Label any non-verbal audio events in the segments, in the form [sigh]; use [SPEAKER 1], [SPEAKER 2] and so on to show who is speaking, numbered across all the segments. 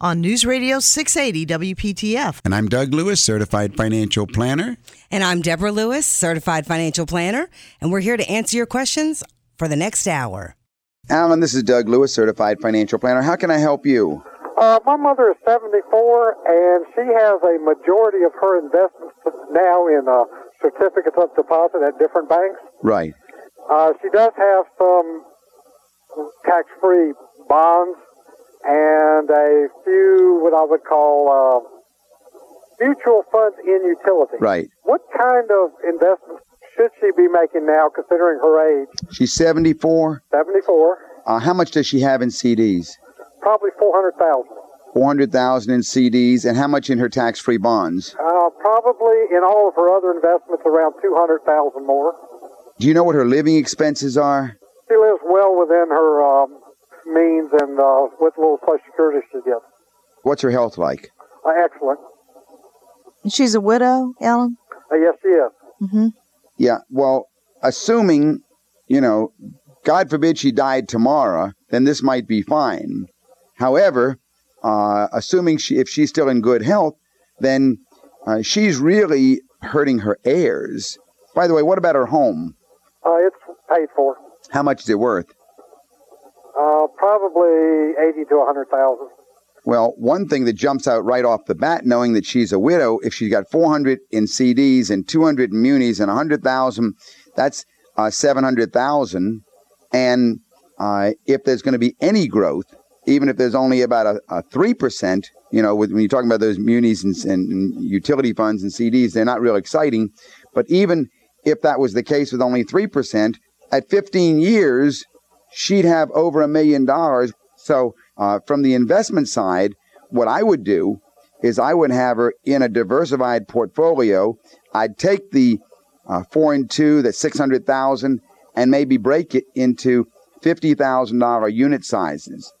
[SPEAKER 1] on News Radio 680 WPTF.
[SPEAKER 2] And I'm Doug Lewis, certified financial planner.
[SPEAKER 3] And I'm Deborah Lewis, certified financial planner, and we're here to answer your questions for the next hour.
[SPEAKER 2] Alan, this is Doug Lewis, certified financial planner. How can I help you?
[SPEAKER 4] Uh, my mother is 74, and she has a majority of her investments now in uh, certificates of deposit at different banks.
[SPEAKER 2] Right.
[SPEAKER 4] Uh, she does have some tax-free bonds and a few what I would call uh, mutual funds in utility.
[SPEAKER 2] Right.
[SPEAKER 4] What kind of investments should she be making now, considering her age?
[SPEAKER 2] She's 74.
[SPEAKER 4] 74.
[SPEAKER 2] Uh, how much does she have in CDs?
[SPEAKER 4] Probably 400,000.
[SPEAKER 2] 400,000 in CDs and how much in her tax-free bonds?
[SPEAKER 4] Uh, probably in all of her other investments around 200,000 more.
[SPEAKER 2] Do you know what her living expenses are?
[SPEAKER 4] She lives well within her um, means and uh, with little social security she gets.
[SPEAKER 2] What's her health like?
[SPEAKER 4] Uh, excellent.
[SPEAKER 1] She's a widow, Ellen?
[SPEAKER 4] Uh, yes, she is.
[SPEAKER 1] Mm-hmm.
[SPEAKER 2] Yeah, well, assuming, you know, God forbid she died tomorrow, then this might be fine. However, uh, assuming she, if she's still in good health, then uh, she's really hurting her heirs. By the way, what about her home?
[SPEAKER 4] Uh, it's paid for.
[SPEAKER 2] How much is it worth?
[SPEAKER 4] Uh, probably eighty to a hundred thousand.
[SPEAKER 2] Well, one thing that jumps out right off the bat, knowing that she's a widow, if she's got 400 in CDs and 200 in munis and 100,000, that's uh, 700,000. And uh, if there's going to be any growth, even if there's only about a, a 3%, you know, with, when you're talking about those munis and, and utility funds and CDs, they're not real exciting. But even if that was the case with only 3%, at 15 years, she'd have over a million dollars. So, uh, from the investment side, what I would do is I would have her in a diversified portfolio. I'd take the uh, four and two, the 600,000, and maybe break it into $50,000 unit sizes.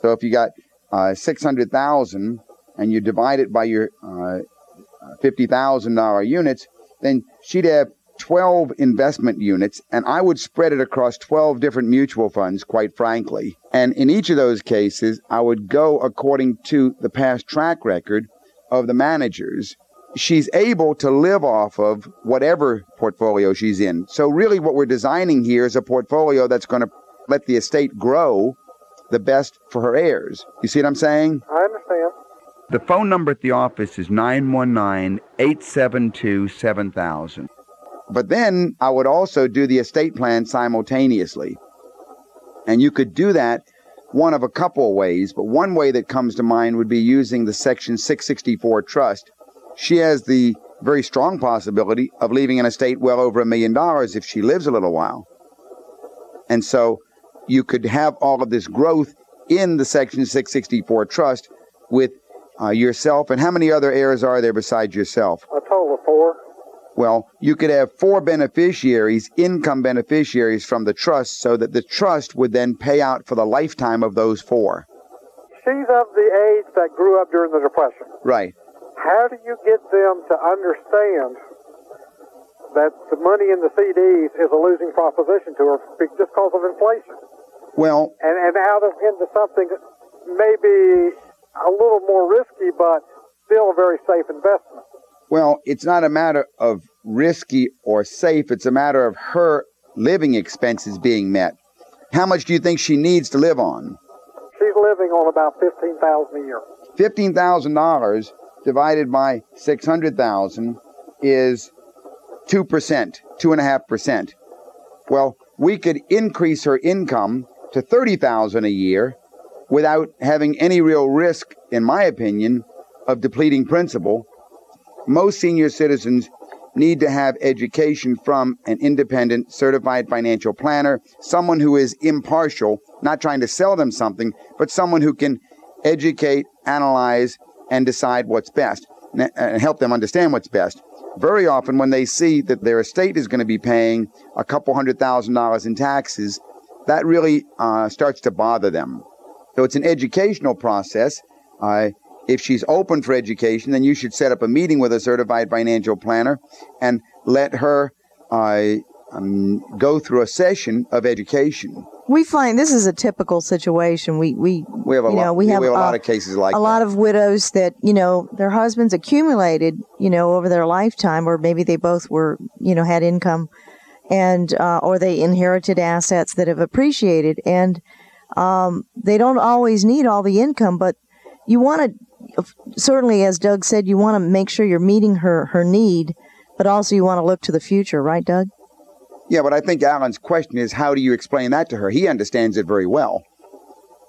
[SPEAKER 2] So if you got uh, 600,000 and you divide it by your uh, $50,000 units, then she'd have 12 investment units, and I would spread it across 12 different mutual funds, quite frankly. And in each of those cases, I would go according to the past track record of the managers. She's able to live off of whatever portfolio she's in. So, really, what we're designing here is a portfolio that's going to let the estate grow the best for her heirs. You see what I'm saying?
[SPEAKER 4] I understand.
[SPEAKER 2] The phone number at the office is 919 872 7000. But then I would also do the estate plan simultaneously. And you could do that one of a couple of ways, but one way that comes to mind would be using the Section 664 trust. She has the very strong possibility of leaving an estate well over a million dollars if she lives a little while. And so you could have all of this growth in the Section 664 trust with uh, yourself. And how many other heirs are there besides yourself?
[SPEAKER 4] A total of four.
[SPEAKER 2] Well, you could have four beneficiaries, income beneficiaries from the trust, so that the trust would then pay out for the lifetime of those four.
[SPEAKER 4] She's of the age that grew up during the Depression.
[SPEAKER 2] Right.
[SPEAKER 4] How do you get them to understand that the money in the CDs is a losing proposition to her just because of inflation?
[SPEAKER 2] Well,
[SPEAKER 4] And, and out of into something maybe a little more risky, but still a very safe investment.
[SPEAKER 2] Well, it's not a matter of risky or safe. It's a matter of her living expenses being met. How much do you think she needs to live on?
[SPEAKER 4] She's living on about fifteen thousand a year.
[SPEAKER 2] $15,000
[SPEAKER 5] divided by 600,000 is 2%, 2.5%. Well, we could increase her income to 30,000 a year without having any real risk, in my opinion, of depleting principal. Most senior citizens need to have education from an independent certified financial planner, someone who is impartial, not trying to sell them something, but someone who can educate, analyze, and decide what's best and help them understand what's best. Very often, when they see that their estate is going to be paying a couple hundred thousand dollars in taxes, that really uh, starts to bother them. So it's an educational process. Uh, if she's open for education, then you should set up a meeting with a certified financial planner and let her uh, um, go through a session of education.
[SPEAKER 6] We find this is a typical situation. We we
[SPEAKER 5] We have a,
[SPEAKER 6] you
[SPEAKER 5] lot,
[SPEAKER 6] know, we have,
[SPEAKER 5] a lot
[SPEAKER 6] uh,
[SPEAKER 5] of cases like
[SPEAKER 6] a
[SPEAKER 5] that.
[SPEAKER 6] lot of widows that you know their husbands accumulated you know over their lifetime or maybe they both were you know had income and uh, or they inherited assets that have appreciated and um, they don't always need all the income but you want to certainly as doug said you want to make sure you're meeting her her need but also you want to look to the future right doug
[SPEAKER 5] Yeah, but I think Alan's question is how do you explain that to her? He understands it very well.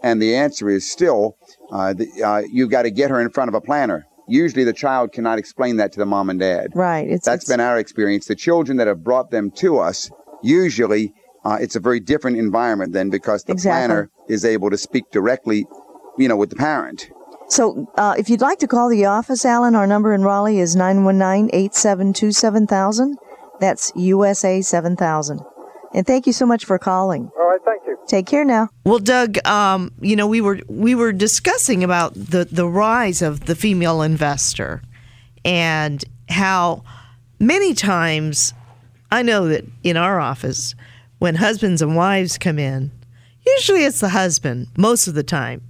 [SPEAKER 5] And the answer is still uh, the, uh, you've got to get her in front of a planner. Usually the child cannot explain that to the mom and dad.
[SPEAKER 6] right it's
[SPEAKER 5] That's
[SPEAKER 6] it's-
[SPEAKER 5] been our experience. The children that have brought them to us, usually uh, it's a very different environment then because the
[SPEAKER 6] Exactly.
[SPEAKER 5] planner is able to speak directly, you know, with the parent.
[SPEAKER 6] So, uh, if you'd like to call the office, Alan, our number in Raleigh is 919 872 7000. That's USA 7000. And thank you so much for calling.
[SPEAKER 4] All right, thank you.
[SPEAKER 6] Take care now.
[SPEAKER 1] Well, Doug, um, you know, we were we were discussing about the the rise of the female investor and how many times I know that in our office when husbands and wives come in, usually it's the husband most of the time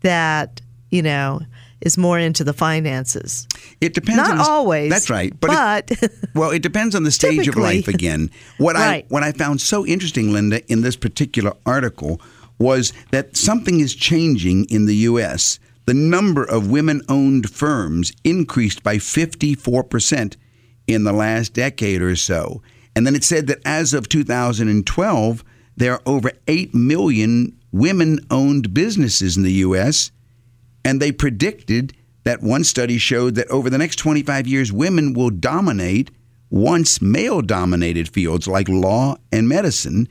[SPEAKER 1] that, you know, is more into the finances.
[SPEAKER 2] It depends.
[SPEAKER 1] Not
[SPEAKER 2] on the,
[SPEAKER 1] always,
[SPEAKER 2] That's right. But, it- [laughs] well, it depends on the stage of life. Again, what
[SPEAKER 1] Right.
[SPEAKER 2] I what I found so interesting, Linda, in this particular article was that something is changing in the U.S. The number of women-owned firms increased by 54 percent in the last decade or so, and then it said that as of 2012, there are over eight million women-owned businesses in the U.S and they predicted that one study showed that over the next 25 years, women will dominate once male dominated fields like law and medicine.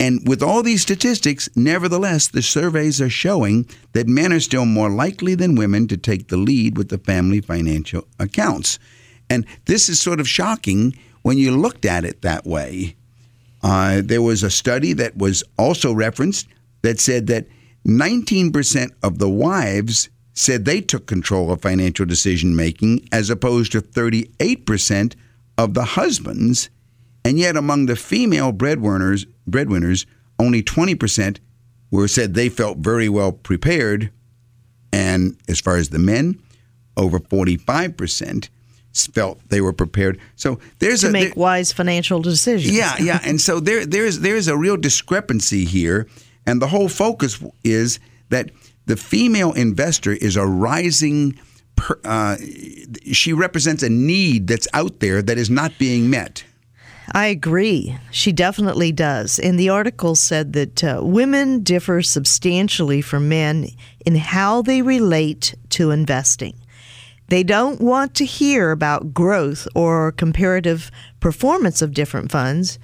[SPEAKER 2] And with all these statistics, nevertheless, the surveys are showing that men are still more likely than women to take the lead with the family financial accounts. And this is sort of shocking when you looked at it that way. Uh, there was a study that was also referenced that said that 19% of the wives said they took control of financial decision making, as opposed to 38% of the husbands. And yet, among the female breadwinners, breadwinners, only 20% were said they felt very well prepared. And as far as the men, over 45% felt they were prepared. So there's
[SPEAKER 1] to
[SPEAKER 2] a
[SPEAKER 1] make
[SPEAKER 2] there-
[SPEAKER 1] wise financial decisions.
[SPEAKER 2] yeah, yeah, and so there, there's there's a real discrepancy here, and the whole focus is that the female investor is a rising. Per, uh, she represents a need that's out there that is not being met.
[SPEAKER 1] I agree. She definitely does. And the article said that uh, women differ substantially from men in how they relate to investing. They don't want to hear about growth or comparative performance of different funds,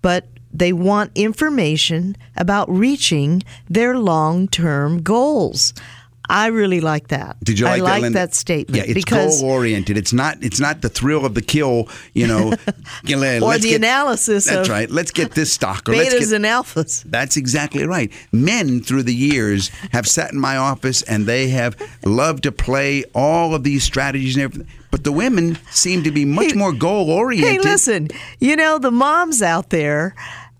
[SPEAKER 1] but they want information about reaching their long term goals. I really like that.
[SPEAKER 2] Did you like
[SPEAKER 1] I
[SPEAKER 2] that,
[SPEAKER 1] like that statement
[SPEAKER 2] Yeah, it's
[SPEAKER 1] because
[SPEAKER 2] goal oriented. It's not. It's not the thrill of the kill. You know, [laughs]
[SPEAKER 1] or
[SPEAKER 2] let's
[SPEAKER 1] the
[SPEAKER 2] get-
[SPEAKER 1] analysis
[SPEAKER 2] That's right. Let's get this stock. Or let's
[SPEAKER 1] betas
[SPEAKER 2] get,
[SPEAKER 1] and alphas.
[SPEAKER 2] That's exactly right. Men through the years have sat in my office and they have loved to play all of these strategies and everything. But the women seem to be much
[SPEAKER 1] Hey-
[SPEAKER 2] more goal oriented.
[SPEAKER 1] Hey, listen, you know, the moms out there,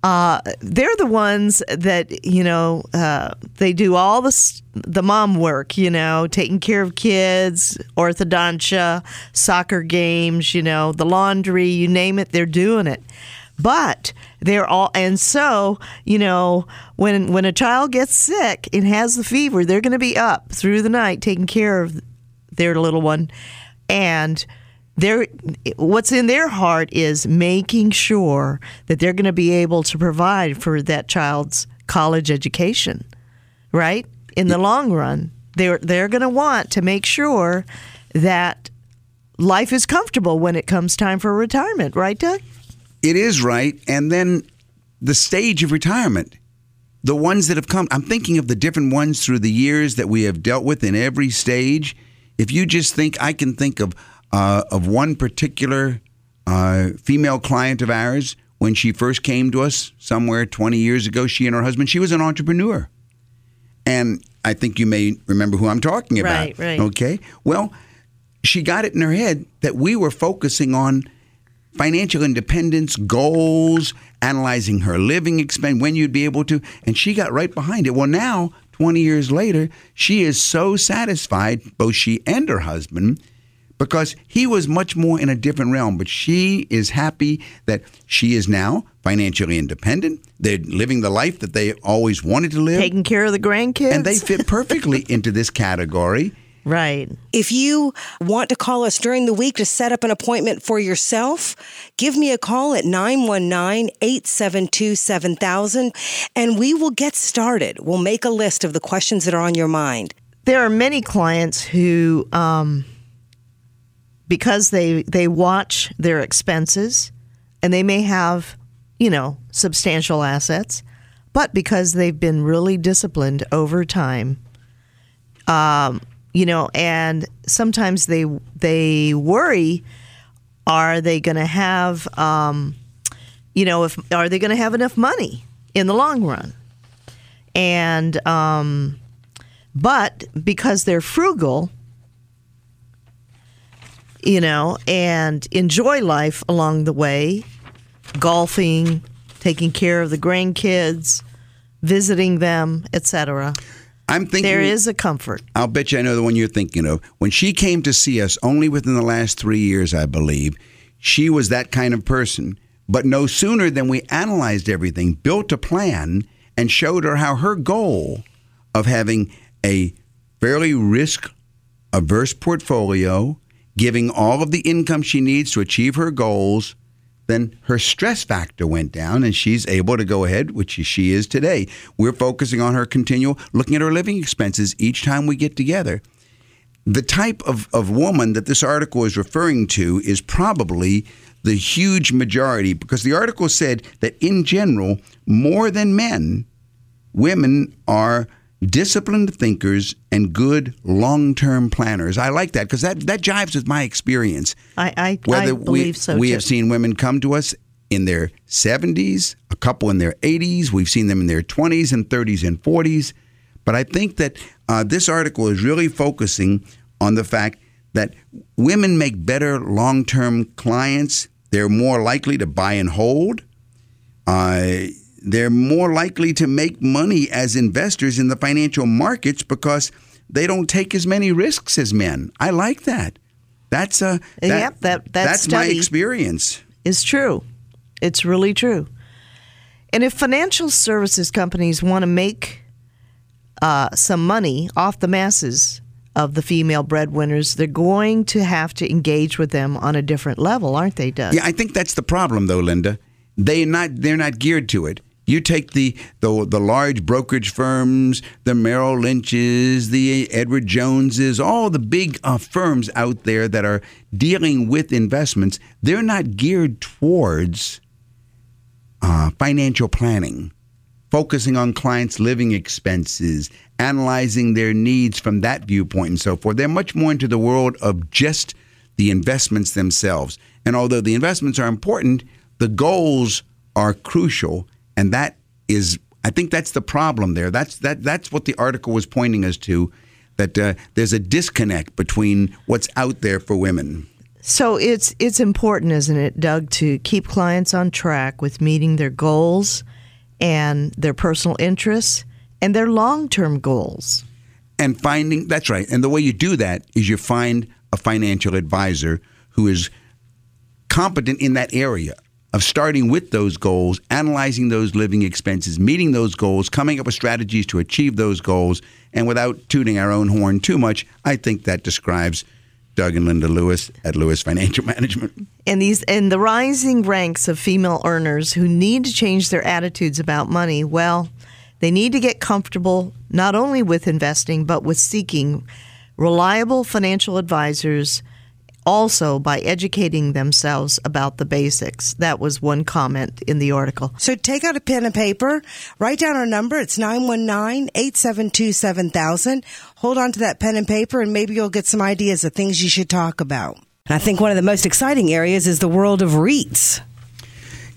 [SPEAKER 1] uh, they're the ones that, you know, uh, they do all the, the mom work, you know, taking care of kids, orthodontia, soccer games, you know, the laundry, you name it, they're doing it. But they're all, and so you know, when when a child gets sick and has the fever, they're going to be up through the night taking care of their little one, and their what's in their heart is making sure that they're going to be able to provide for that child's college education, right? In the long run, they're they're going to want to make sure that life is comfortable when it comes time for retirement, right, Doug?
[SPEAKER 2] It is right. And then the stage of retirement, the ones that have come, I'm thinking of the different ones through the years that we have dealt with in every stage. If you just think, I can think of uh, of one particular uh, female client of ours when she first came to us somewhere 20 years ago. She and her husband, she was an entrepreneur, and I think you may remember who I'm talking about.
[SPEAKER 1] Right, right.
[SPEAKER 2] Okay. Well, she got it in her head that we were focusing on financial independence, goals, analyzing her living expense, when you'd be able to, and she got right behind it. Well, now, 20 years later, she is so satisfied, both she and her husband, because he was much more in a different realm. But she is happy that she is now financially independent. They're living the life that they always wanted to live.
[SPEAKER 1] Taking care of the grandkids.
[SPEAKER 2] and they fit perfectly [laughs] into this category.
[SPEAKER 1] right.
[SPEAKER 3] If you want to call us during the week to set up an appointment for yourself, give me a call at 919 872 7000 and we will get started. We'll make a list of the questions that are on your mind.
[SPEAKER 1] there are many clients who um, because they they watch their expenses and they may have you know substantial assets but because they've been really disciplined over time um, you know and sometimes they they worry are they going to have um, you know if are they going to have enough money in the long run? And um, but because they're frugal, you know, and enjoy life along the way, golfing, taking care of the grandkids, visiting them, etc.
[SPEAKER 2] I'm thinking
[SPEAKER 1] There is a comfort.
[SPEAKER 2] I'll bet you I know the one you're thinking of. When she came to see us, only within the last three years, I believe, she was that kind of person. But no sooner than we analyzed everything, built a plan, and showed her how her goal of having a fairly risk averse portfolio, giving all of the income she needs to achieve her goals, then her stress factor went down and she's able to go ahead, which she is today. We're focusing on her continual, looking at her living expenses each time we get together. The type of, of woman that this article is referring to is probably the huge majority because the article said that in general, more than men, women are disciplined thinkers and good long-term planners. I like that because that, that jives with my experience.
[SPEAKER 1] I, I, I believe
[SPEAKER 2] we,
[SPEAKER 1] so.
[SPEAKER 2] we
[SPEAKER 1] too.
[SPEAKER 2] have seen women come to us in their 70s, a couple in their 80s. We've seen them in their 20s and 30s and 40s. But I think that uh, this article is really focusing on the fact that women make better long term clients. They're more likely to buy and hold. Uh, they're more likely to make money as investors in the financial markets because they don't take as many risks as men. I like that. That's a that,
[SPEAKER 1] Yep, that- that
[SPEAKER 2] that's my experience.
[SPEAKER 1] is true. It's really true. And if financial services companies want to make uh, some money off the masses of the female breadwinners, they're going to have to engage with them on a different level, aren't they, Doug?
[SPEAKER 2] Yeah, I think that's the problem, though, Linda. They not they're not geared to it. You take the, the the large brokerage firms, the Merrill Lynch's, the Edward Joneses, all the big uh, firms out there that are dealing with investments. They're not geared towards uh, financial planning, focusing on clients' living expenses, analyzing their needs from that viewpoint, and so forth. They're much more into the world of just the investments themselves. And although the investments are important, the goals are crucial, and that is, I think, that's the problem there. That's that that's what the article was pointing us to. That uh, there's a disconnect between what's out there for women.
[SPEAKER 1] So it's it's important, isn't it, Doug, to keep clients on track with meeting their goals and their personal interests and their long-term goals.
[SPEAKER 2] and finding that's right and the way you do that is you find a financial advisor who is competent in that area of starting with those goals, analyzing those living expenses, meeting those goals, coming up with strategies to achieve those goals, and without tooting our own horn too much, I think that describes Doug and Linda Lewis at Lewis Financial [laughs] Management.
[SPEAKER 1] And these and the rising ranks of female earners who need to change their attitudes about money, well, they need to get comfortable not only with investing but with seeking reliable financial advisors also by educating themselves about the basics. That was one comment in the article.
[SPEAKER 3] So take out a pen and paper, write down our number. It's 919-872-7000. Hold on to that pen and paper and maybe you'll get some ideas of things you should talk about. And I think one of the most exciting areas is the world of REITs.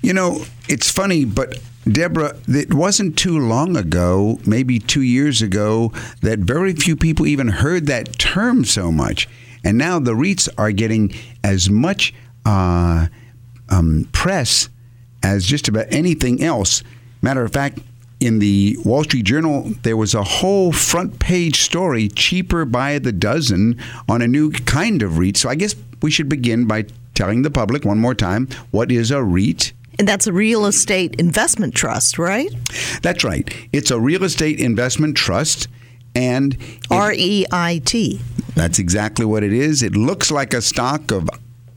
[SPEAKER 2] You know, it's funny, but Deborah, it wasn't too long ago, maybe two years ago, that very few people even heard that term so much. And now the REITs are getting as much uh, um, press as just about anything else. Matter of fact, in the Wall Street Journal, there was a whole front page story, cheaper by the dozen, on a new kind of REIT. So I guess we should begin by telling the public one more time what is a REIT?
[SPEAKER 1] And that's a real estate investment trust, right?
[SPEAKER 2] That's right. It's a real estate investment trust. And
[SPEAKER 1] R E I T.
[SPEAKER 2] That's exactly what it is. It looks like a stock of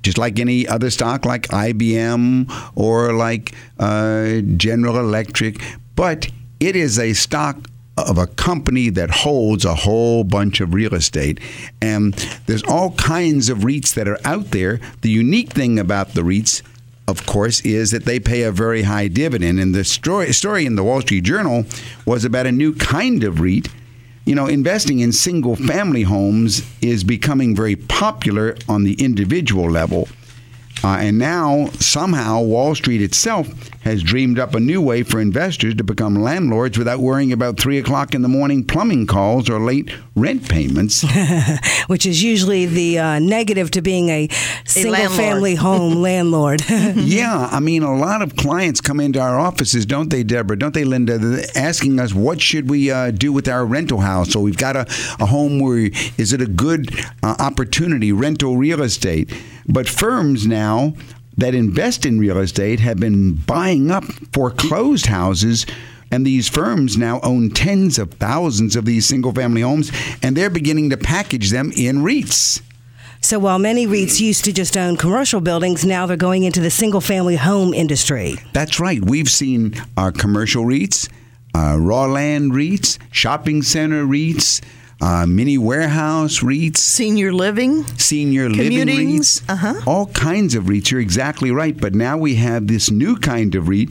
[SPEAKER 2] just like any other stock, like IBM or like uh, General Electric, but it is a stock of a company that holds a whole bunch of real estate. And there's all kinds of REITs that are out there. The unique thing about the REITs, of course, is that they pay a very high dividend. And the story, story in the Wall Street Journal was about a new kind of REIT you know, investing in single family homes is becoming very popular on the individual level. Uh, and now, somehow, Wall Street itself has dreamed up a new way for investors to become landlords without worrying about three o'clock in the morning plumbing calls or late rent payments. [laughs]
[SPEAKER 3] Which is usually the uh, negative to being a single family home [laughs] landlord. [laughs]
[SPEAKER 2] yeah, I mean, a lot of clients come into our offices, don't they, Deborah? Don't they, Linda? They're asking us, what should we uh, do with our rental house? So we've got a, a home where is it a good uh, opportunity, rental real estate? But firms now that invest in real estate have been buying up foreclosed houses. And these firms now own tens of thousands of these single family homes, and they're beginning to package them in REITs.
[SPEAKER 3] So while many REITs used to just own commercial buildings, now they're going into the single family home industry.
[SPEAKER 2] That's right. We've seen our commercial REITs, uh, raw land REITs, shopping center REITs, uh, mini warehouse REITs,
[SPEAKER 1] senior living,
[SPEAKER 2] senior living REITs, uh-huh. all kinds of REITs. You're exactly right. But now we have this new kind of REIT,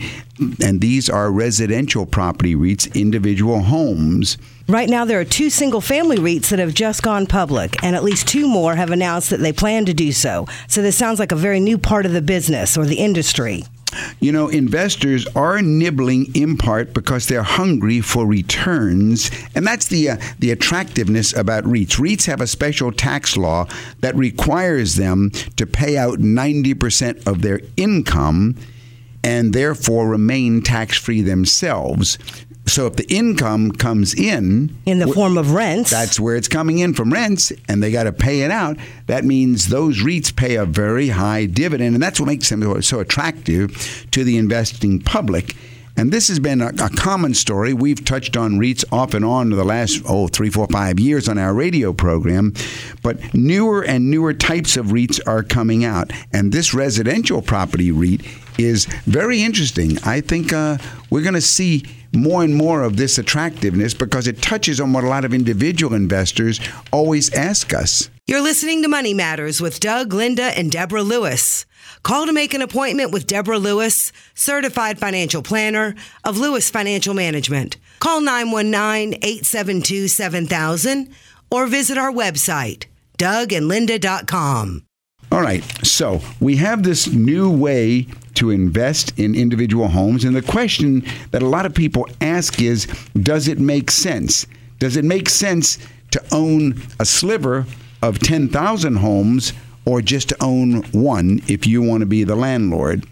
[SPEAKER 2] and these are residential property REITs, individual homes.
[SPEAKER 3] Right now, there are two single family REITs that have just gone public, and at least two more have announced that they plan to do so. So, this sounds like a very new part of the business or the industry.
[SPEAKER 2] You know, investors are nibbling in part because they're hungry for returns, and that's the uh, the attractiveness about REITs. REITs have a special tax law that requires them to pay out 90% of their income and therefore remain tax free themselves. So if the income comes in
[SPEAKER 3] in the form of rents,
[SPEAKER 2] that's where it's coming in from rents, and they got to pay it out. That means those REITs pay a very high dividend, and that's what makes them so attractive to the investing public. And this has been a, a, common story. We've touched on REITs off and on the last, oh, three, four, five years on our radio program. But newer and newer types of REITs are coming out. And this residential property REIT is very interesting. I think uh, we're going to see more and more of this attractiveness because it touches on what a lot of individual investors always ask us.
[SPEAKER 3] You're listening to Money Matters with Doug, Linda, and Deborah Lewis. Call to make an appointment with Deborah Lewis, certified financial planner of Lewis Financial Management. Call 919 872 7000 or visit our website, dougandlinda.com.
[SPEAKER 2] All right, so we have this new way to invest in individual homes, and the question that a lot of people ask is Does it make sense? Does it make sense to own a sliver of 10,000 homes or just to own one if you want to be the landlord?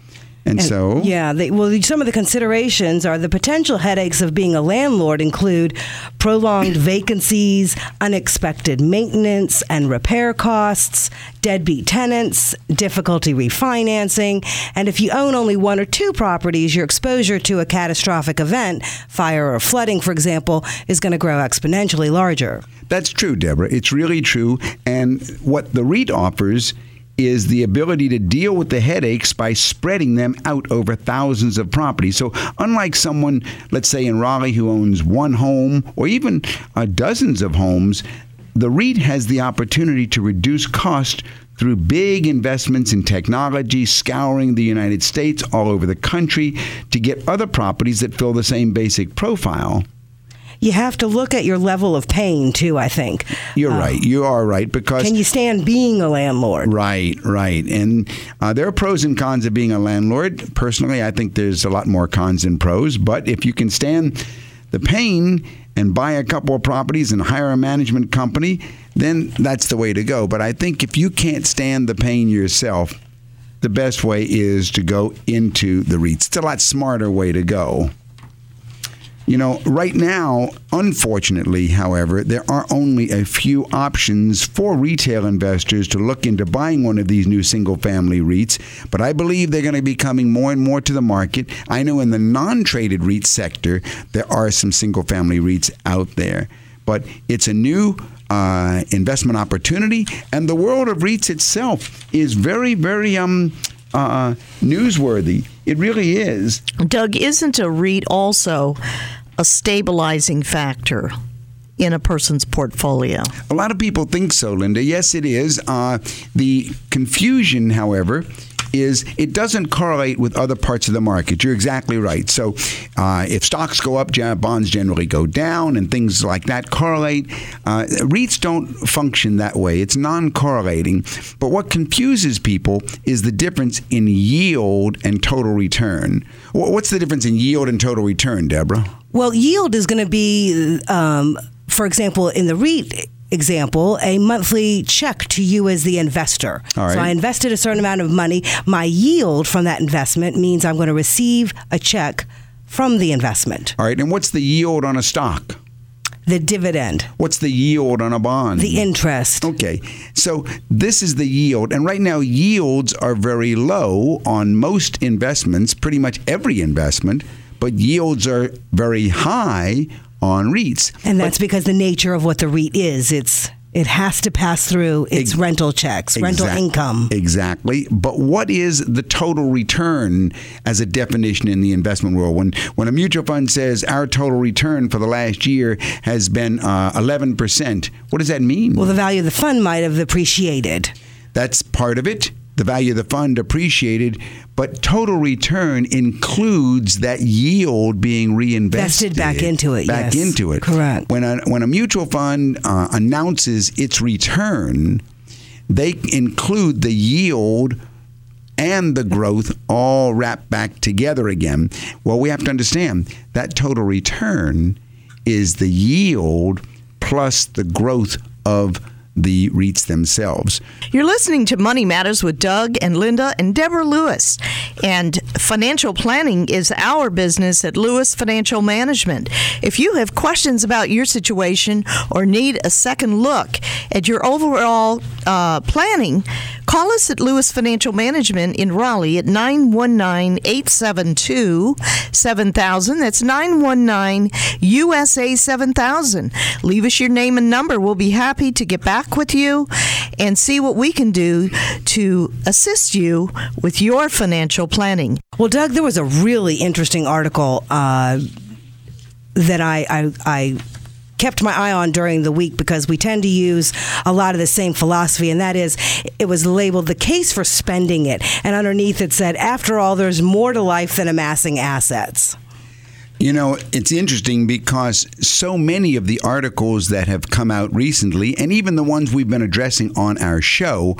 [SPEAKER 2] And, so,
[SPEAKER 3] yeah, they, well, some of the considerations are the potential headaches of being a landlord include prolonged vacancies, unexpected maintenance and repair costs, deadbeat tenants, difficulty refinancing, and if you own only one or two properties, your exposure to a catastrophic event, fire or flooding, for example, is going to grow exponentially larger.
[SPEAKER 2] That's true, Deborah. It's really true. And what the REIT offers is the ability to deal with the headaches by spreading them out over thousands of properties. So, unlike someone, let's say in Raleigh, who owns one home or even uh, dozens of homes, the REIT has the opportunity to reduce cost through big investments in technology, scouring the United States all over the country to get other properties that fill the same basic profile
[SPEAKER 3] you have to look at your level of pain too. I think
[SPEAKER 2] you're uh, right. You are right because
[SPEAKER 3] can you stand being a landlord?
[SPEAKER 2] Right, right. And uh, there are pros and cons of being a landlord. Personally, I think there's a lot more cons than pros. But if you can stand the pain and buy a couple of properties and hire a management company, then that's the way to go. But I think if you can't stand the pain yourself, the best way is to go into the REITs. It's a lot smarter way to go. You know, right now, unfortunately, however, there are only a few options for retail investors to look into buying one of these new single family REITs, but I believe they're going to be coming more and more to the market. I know in the non traded REIT sector, there are some single family REITs out there, but it's a new uh, investment opportunity, and the world of REITs itself is very, very um, uh, newsworthy. It really is.
[SPEAKER 1] Doug, isn't a REIT also a stabilizing factor in a person's portfolio?
[SPEAKER 2] A lot of people think so, Linda. Yes, it is. Uh, the confusion, however, is it doesn't correlate with other parts of the market. You're exactly right. So uh, if stocks go up, bonds generally go down, and things like that correlate. Uh, REITs don't function that way. It's non-correlating. But what confuses people is the difference in yield and total return. What's the difference in yield and total return, Deborah?
[SPEAKER 3] Well, yield is going to be, um, for example, in the REIT example, a monthly check to you as the investor. So I invested a certain amount of money. My yield from that investment means I'm going to receive a check from the investment.
[SPEAKER 2] All right. And what's the yield on a stock?
[SPEAKER 3] The dividend.
[SPEAKER 2] What's the yield on a bond?
[SPEAKER 3] The interest.
[SPEAKER 2] Okay. So this is the yield. And right now, yields are very low on most investments, pretty much every investment, but yields are very high on REITs.
[SPEAKER 3] And that's but, because the nature of what the REIT is. It's it has to pass through its ex- rental checks, rental income.
[SPEAKER 2] Exactly. But what is the total return as a definition in the investment world? When when a mutual fund says our total return for the last year has been uh, 11%, what does that mean?
[SPEAKER 3] Well, the value of the fund might have appreciated.
[SPEAKER 2] That's part of it the value of the fund appreciated, but total return includes that yield being reinvested
[SPEAKER 3] Vested back into it.
[SPEAKER 2] Back
[SPEAKER 3] yes.
[SPEAKER 2] into it.
[SPEAKER 3] Correct.
[SPEAKER 2] When a when a mutual fund uh, announces its return, they include the yield and the growth all wrapped back together again. Well, we have to understand that total return is the yield plus the growth of the REITs themselves.
[SPEAKER 1] You're listening to Money Matters with Doug and Linda and Deborah Lewis. And financial planning is our business at Lewis Financial Management. If you have questions about your situation or need a second look at your overall uh, planning, call us at Lewis Financial Management in Raleigh at 919 872 7000. That's 919 USA 7000. Leave us your name and number. We'll be happy to get with you and see what we can do to assist you with your financial planning.
[SPEAKER 3] Well, Doug, there was a really interesting article uh, that I, I, I kept my eye on during the week because we tend to use a lot of the same philosophy, and that is it was labeled the case for spending it. And underneath it said, after all, there's more to life than amassing assets.
[SPEAKER 2] You know, it's interesting because so many of the articles that have come out recently, and even the ones we've been addressing on our show,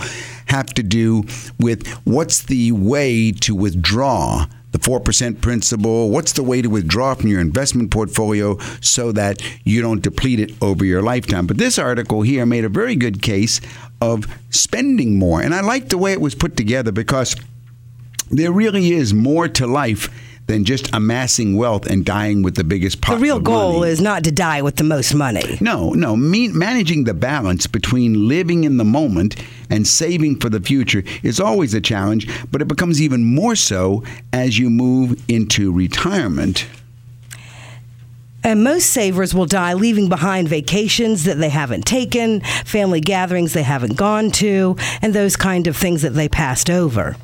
[SPEAKER 2] have to do with what's the way to withdraw the 4% principle? What's the way to withdraw from your investment portfolio so that you don't deplete it over your lifetime? But this article here made a very good case of spending more. And I like the way it was put together because there really is more to life than just amassing wealth and dying with the biggest pot.
[SPEAKER 3] The real goal
[SPEAKER 2] money.
[SPEAKER 3] is not to die with the most money.
[SPEAKER 2] No, no. Me- managing the balance between living in the moment and saving for the future is always a challenge, but it becomes even more so as you move into retirement.
[SPEAKER 3] And most savers will die leaving behind vacations that they haven't taken, family gatherings they haven't gone to, and those kind of things that they passed over.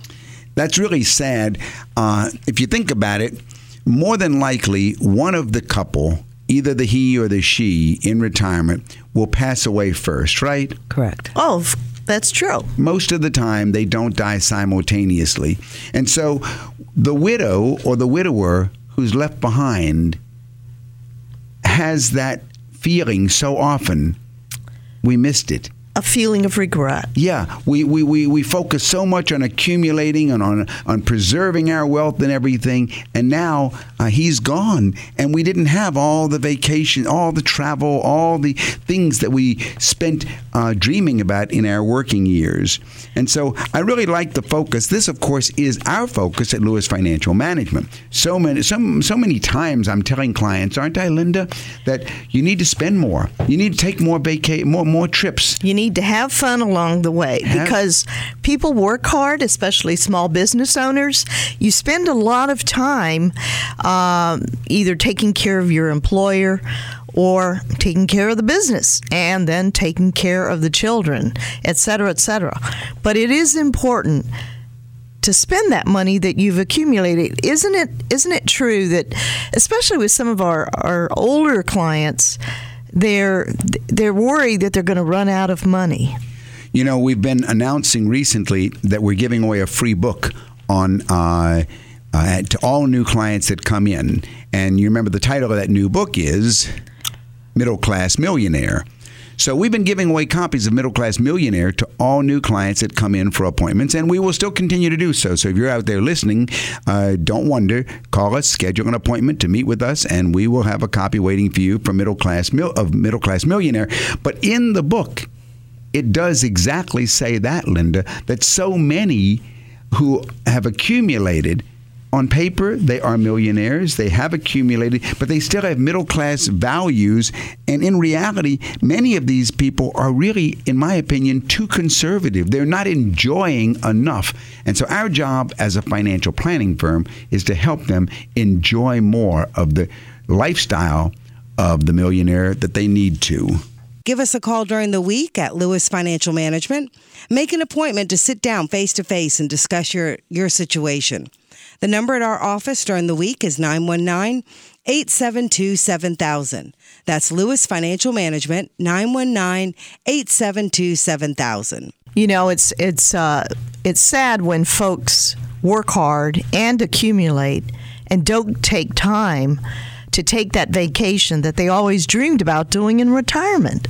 [SPEAKER 2] That's really sad. Uh, if you think about it, more than likely, one of the couple, either the he or the she in retirement, will pass away first, right?
[SPEAKER 3] Correct.
[SPEAKER 1] Oh, that's true.
[SPEAKER 2] Most of the time, they don't die simultaneously. And so the widow or the widower who's left behind has that feeling so often we missed it.
[SPEAKER 1] A feeling of regret.
[SPEAKER 2] Yeah, we, we, we, we focus so much on accumulating and on, on preserving our wealth and everything, and now uh, he's gone, and we didn't have all the vacation, all the travel, all the things that we spent uh, dreaming about in our working years. And so I really like the focus. This, of course, is our focus at Lewis Financial Management. So many, so, so many times I'm telling clients, aren't I, Linda, that you need to spend more. You need to take more vaca- more more trips.
[SPEAKER 1] You need to have fun along the way
[SPEAKER 2] Have-
[SPEAKER 1] because people work hard, especially small business owners. You spend a lot of time um, either taking care of your employer or taking care of the business and then taking care of the children, et cetera, et cetera. But it is important to spend that money that you've accumulated. Isn't it isn't it true that especially with some of our, our older clients, they're they're worried that they're going to run out of money.
[SPEAKER 2] You know, we've been announcing recently that we're giving away a free book on uh, uh, to all new clients that come in. And you remember the title of that new book is Middle Class Millionaire. So we've been giving away copies of Middle Class Millionaire to all new clients that come in for appointments, and we will still continue to do so. So if you're out there listening, uh, don't wonder. Call us, schedule an appointment to meet with us, and we will have a copy waiting for you for Middle Class Mil- of Middle Class Millionaire. But in the book, it does exactly say that, Linda, that so many who have accumulated on paper, they are millionaires, they have accumulated, but they still have middle class values. And in reality, many of these people are really, in my opinion, too conservative. They're not enjoying enough. And so, our job as a financial planning firm is to help them enjoy more of the lifestyle of the millionaire that they need to.
[SPEAKER 3] Give us a call during the week at Lewis Financial Management. Make an appointment to sit down face to face and discuss your, your situation. The number at our office during the week is 919 872 7000. That's Lewis Financial Management, 919 872 7000.
[SPEAKER 1] You know, it's it's uh, it's sad when folks work hard and accumulate and don't take time to take that vacation that they always dreamed about doing in retirement.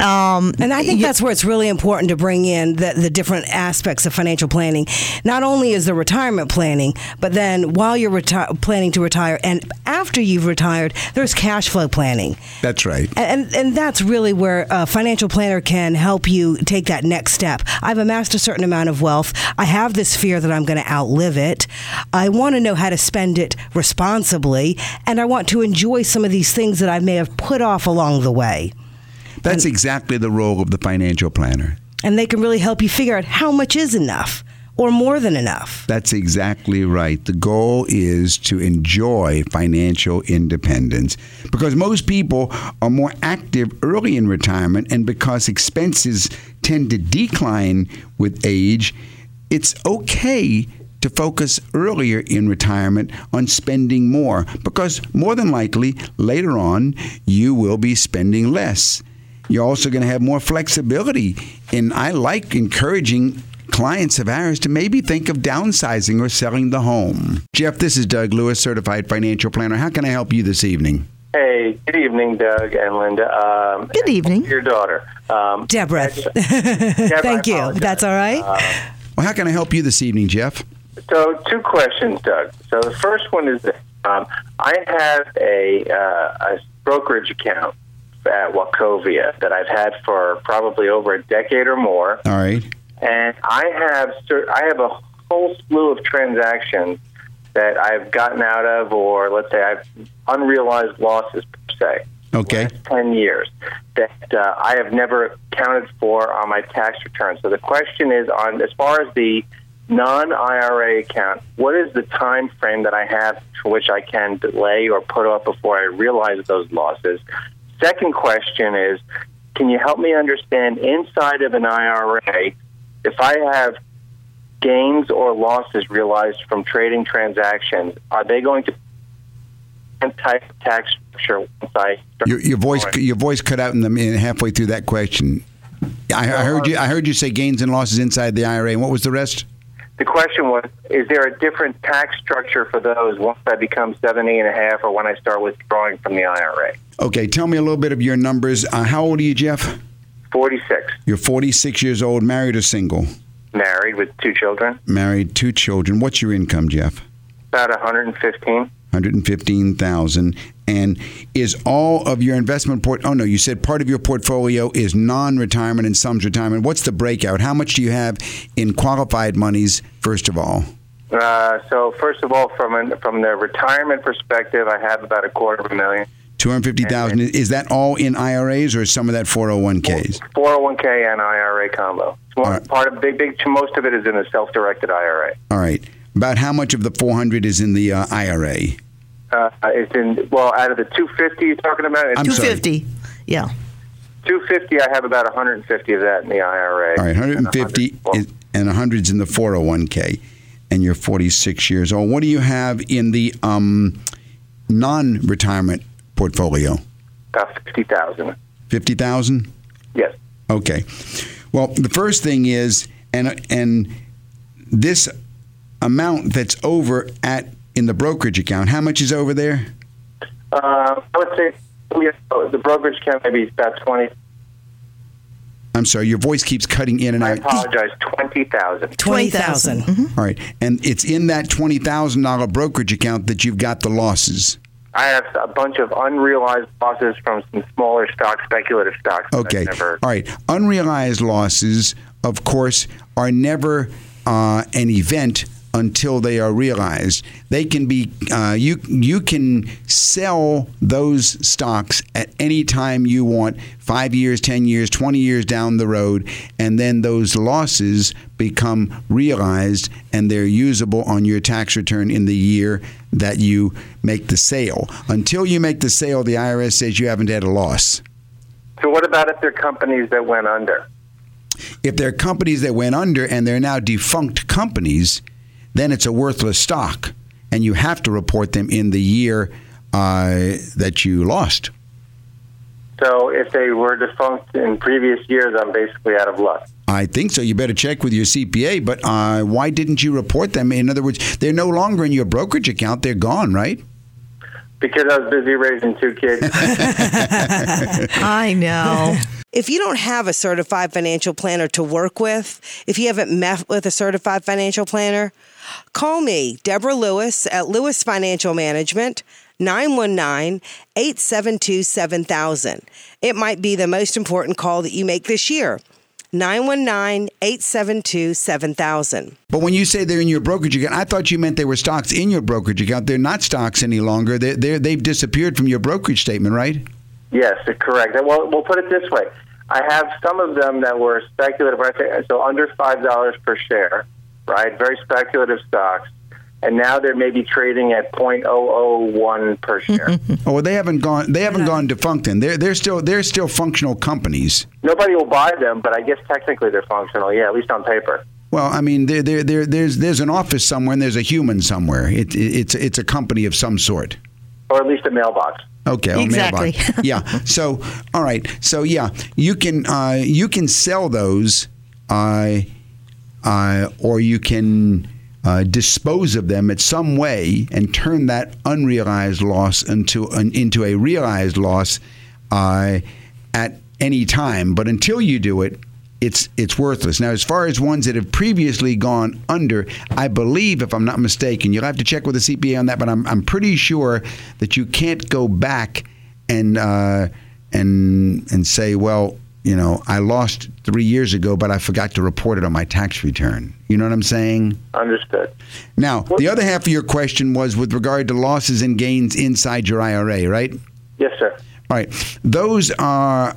[SPEAKER 1] Um,
[SPEAKER 3] And I think that's where it's really important to bring in the, the different aspects of financial planning. Not only is the retirement planning, but then while you're reti- planning to retire and after you've retired, there's cash flow planning.
[SPEAKER 2] That's right.
[SPEAKER 3] And, and that's really where a financial planner can help you take that next step. I've amassed a certain amount of wealth. I have this fear that I'm going to outlive it. I want to know how to spend it responsibly, and I want to enjoy some of these things that I may have put off along the way.
[SPEAKER 2] That's exactly the role of the financial planner.
[SPEAKER 3] And they can really help you figure out how much is enough or more than enough.
[SPEAKER 2] That's exactly right. The goal is to enjoy financial independence because most people are more active early in retirement, and because expenses tend to decline with age, it's okay to focus earlier in retirement on spending more because more than likely later on you will be spending less. You're also going to have more flexibility. And I like encouraging clients of ours to maybe think of downsizing or selling the home. Jeff, this is Doug Lewis, certified financial planner. How can I help you this evening?
[SPEAKER 7] Hey, good evening, Doug and Linda. Um,
[SPEAKER 1] Good evening.
[SPEAKER 7] Your daughter. Um,
[SPEAKER 3] Deborah.
[SPEAKER 7] Jeff, [laughs]
[SPEAKER 3] Thank you. That's all right.
[SPEAKER 2] Well, how can I help you this evening, Jeff?
[SPEAKER 7] So, two questions, Doug. So, the first one is this. Um, I have a, uh, a brokerage account at Wachovia that I've had for probably over a decade or more.
[SPEAKER 2] All right.
[SPEAKER 7] and I have I have a whole slew of transactions that I've gotten out of, or let's say I've unrealized losses per se.
[SPEAKER 2] Okay.
[SPEAKER 7] Ten years that uh, I have never accounted for on my tax return. So the question is on as far as the non-IRA account, what is the time frame that I have for which I can delay or put off before I realize those losses? Second question is, can you help me understand inside of an IRA if I have gains or losses realized from trading transactions, are they going to type tax structure once I
[SPEAKER 2] Your, your voice your voice cut out in the in halfway through that question. I, I heard uh-huh. you. I heard you say gains and losses inside the IRA. And what was the rest?
[SPEAKER 7] The question was: Is there a different tax structure for those once I become seventy and a half, or when I start withdrawing from the IRA?
[SPEAKER 2] Okay, tell me a little bit of your numbers. Uh, how old are you, Jeff?
[SPEAKER 7] Forty-six.
[SPEAKER 2] You're 46 years old, married or single?
[SPEAKER 7] Married with two children.
[SPEAKER 2] Married, two children. What's your income, Jeff?
[SPEAKER 7] About one hundred and fifteen.
[SPEAKER 2] 115,000 and is all of your investment port oh no you said part of your portfolio is non-retirement and some's retirement what's the breakout how much do you have in qualified monies first of all
[SPEAKER 7] Uh, so first of all, from an, from the retirement perspective, I have about a quarter of a million.
[SPEAKER 2] 250,000 is that all in IRAs or is some of that 401ks
[SPEAKER 7] 401k and IRA combo.
[SPEAKER 2] All right.
[SPEAKER 7] Part of big, big. Most of it is in a self-directed IRA.
[SPEAKER 2] all right about how much of the 400 is in the uh, IRA
[SPEAKER 7] Uh, it's in well, out of the 250 you're talking about, it's
[SPEAKER 2] I'm sorry.
[SPEAKER 1] 250. Yeah.
[SPEAKER 7] 250. I have about 150 of that in the IRA.
[SPEAKER 2] all right 150
[SPEAKER 7] And
[SPEAKER 2] is, and 100's in the 401k and you're 46 years old what do you have in the um, non-retirement portfolio
[SPEAKER 7] about 50,000.
[SPEAKER 2] 50,000
[SPEAKER 7] Yes.
[SPEAKER 2] Okay. Well, the first thing is, and and this amount that's over at in the brokerage account, how much is over there?
[SPEAKER 7] Uh, I would say we have, the brokerage account maybe about 20.
[SPEAKER 2] I'm sorry, your voice keeps cutting in and
[SPEAKER 7] I
[SPEAKER 2] out.
[SPEAKER 7] I apologize. 20,000.
[SPEAKER 3] 20,000.
[SPEAKER 2] All right, and it's in that twenty thousand dollar brokerage account that you've got the losses.
[SPEAKER 7] I have a bunch of unrealized losses from some smaller stocks, speculative stocks.
[SPEAKER 2] Okay.
[SPEAKER 7] never-
[SPEAKER 2] All right. Unrealized losses, of course, are never uh, an event until they are realized. They can be uh, you you can sell those stocks at any time you want, five years, ten years, twenty years down the road, and then those losses become realized and they're usable on your tax return in the year that you make the sale. Until you make the sale, the IRS says you haven't had a loss.
[SPEAKER 7] So what about if they're companies that went under?
[SPEAKER 2] if they're companies that went under and they're now defunct companies, then it's a worthless stock, and you have to report them in the year uh, that you lost.
[SPEAKER 7] So if they were defunct in previous years, I'm basically out of luck.
[SPEAKER 2] I think so. You better check with your CPA. But uh, why didn't you report them? In other words, they're no longer in your brokerage account. They're gone, right?
[SPEAKER 7] Because I was busy raising two kids. [laughs]
[SPEAKER 1] I know.
[SPEAKER 3] If you don't have a certified financial planner to work with, if you haven't met with a certified financial planner, call me, Deborah Lewis at Lewis Financial Management, 919 872 7000. It might be the most important call that you make this year. 919 872 7000.
[SPEAKER 2] But when you say they're in your brokerage account, I thought you meant they were stocks in your brokerage account. They're not stocks any longer. They're, they're, they've disappeared from your brokerage statement, right?
[SPEAKER 7] yes, correct. Well, we'll put it this way. I have some of them that were speculative, right? So under five dollars per share, right? Very speculative stocks, and now they're maybe trading at 0.001 per share. [laughs]
[SPEAKER 2] Oh, they haven't gone. They haven't gone defunct. Then they're they're still they're still functional companies.
[SPEAKER 7] Nobody will buy them, but I guess technically they're functional. Yeah, at least on paper.
[SPEAKER 2] Well, I mean, there, there, there, there's there's an office somewhere and there's a human somewhere. It, it, it's it's a company of some sort.
[SPEAKER 7] Or at least a mailbox.
[SPEAKER 2] Okay,
[SPEAKER 1] Exactly.
[SPEAKER 2] mailbox. [laughs] yeah. So, all right. So, yeah, you can uh, you can sell those, uh, uh, or you can uh, dispose of them in some way and turn that unrealized loss into an, into a realized loss uh, at any time. But until you do it, it's it's worthless. Now, as far as ones that have previously gone under, I believe, if I'm not mistaken, you'll have to check with the CPA on that. But I'm I'm pretty sure that you can't go back and uh, and and say, well, you know, I lost three years ago, but I forgot to report it on my tax return. You know what I'm saying?
[SPEAKER 7] Understood.
[SPEAKER 2] Now, the other half of your question was with regard to losses and gains inside your IRA, right?
[SPEAKER 7] Yes, sir.
[SPEAKER 2] All right. Those are